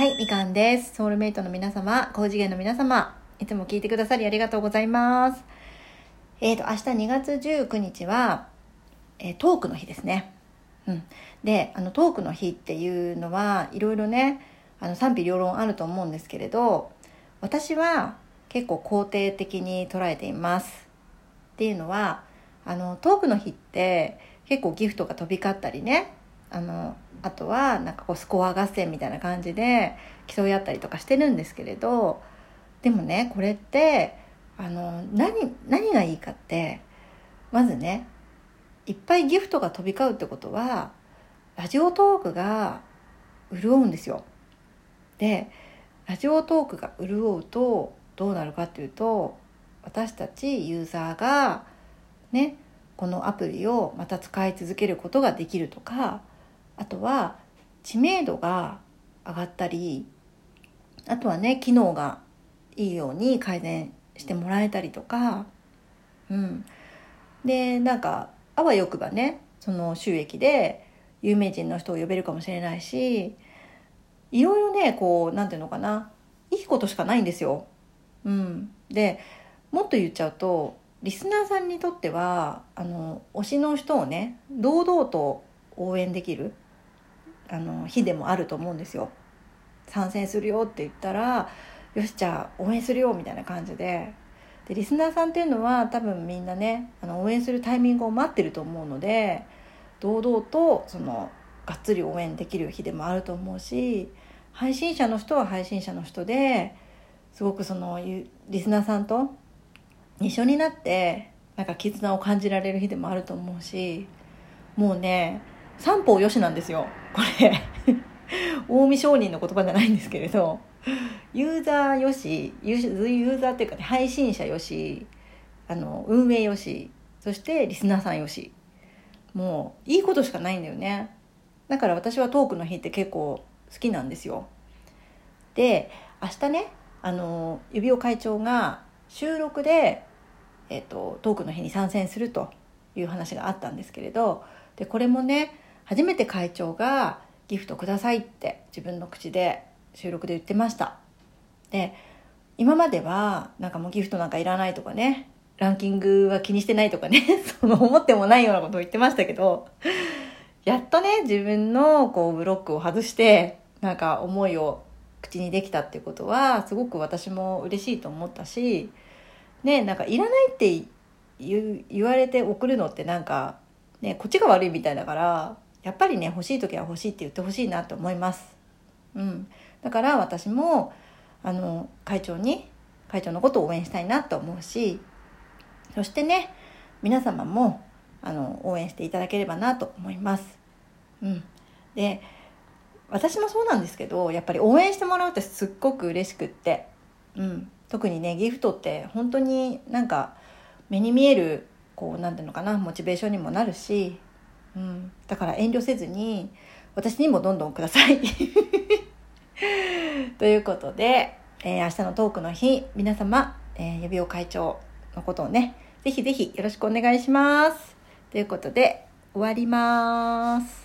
はい、みかんです。ソウルメイトの皆様、高次元の皆様、いつも聞いてくださりありがとうございます。えっ、と、明日2月19日は、えートークの日ですね。うん。で、あの、トークの日っていうのは、いろいろね、あの、賛否両論あると思うんですけれど、私は結構肯定的に捉えています。っていうのは、あの、トークの日って結構ギフトが飛び交ったりね、あの、あとはなんかこうスコア合戦みたいな感じで競い合ったりとかしてるんですけれど、でもね、これって、あの、何、何がいいかって、まずね、いっぱいギフトが飛び交うってことは、ラジオトークが潤うんですよ。で、ラジオトークが潤うとどうなるかっていうと、私たちユーザーがね、このアプリをまた使い続けることができるとか、あとは知名度が上がったり、あとはね、機能がいいように改善してもらえたりとか、うん。で、なんか、あわよくばね、その収益で有名人の人を呼べるかもしれないし、いろいろね、こう、なんていうのかな、いいことしかないんですよ。うん。で、もっと言っちゃうと、リスナーさんにとっては、あの、推しの人をね、堂々と応援できる、あの、日でもあると思うんですよ。参戦するよって言ったら、よし、じゃあ応援するよみたいな感じで。で、リスナーさんっていうのは多分みんなね、あの、応援するタイミングを待ってると思うので、堂々と、その、がっつり応援できる日でもあると思うし、配信者の人は配信者の人で、すごくその、リスナーさんと一緒になって、なんか絆を感じられる日でもあると思うし、もうね、三方よしなんですよ。これ。近江商人の言葉じゃないんですけれど、ユーザーよし、ユーザーっていうかね、配信者よし、あの、運営よし、そしてリスナーさんよし。もう、いいことしかないんだよね。だから私はトークの日って結構好きなんですよ。で、明日ね、あの、指輪会長が収録で、えっ、と、トークの日に参戦するという話があったんですけれど、で、これもね、初めて会長がギフトくださいって自分の口で収録で言ってました。で、今まではなんかもうギフトなんかいらないとかね、ランキングは気にしてないとかね、その思ってもないようなことを言ってましたけど、やっとね、自分のこうブロックを外して、なんか思いを口にできたっていうことは、すごく私も嬉しいと思ったし、ね、なんかいらないって言われて送るのってなんか、ね、こっちが悪いみたいだから、やっぱりね、欲しい時は欲しいって言ってほしいなと思います。うん。だから私も、あの、会長に、会長のことを応援したいなと思うし、そしてね、皆様も、あの、応援していただければなと思います。うん。で、私もそうなんですけど、やっぱり応援してもらうってすっごく嬉しくって、うん。特にね、ギフトって本当になんか、目に見える、こう、なんていうのかな、モチベーションにもなるし、うん。だから遠慮せずに、私にもどんどんください。ということで、えー明日のトークの日、皆様、えー、指輪会長のことをね、ぜひぜひよろしくお願いします。ということで、終わります。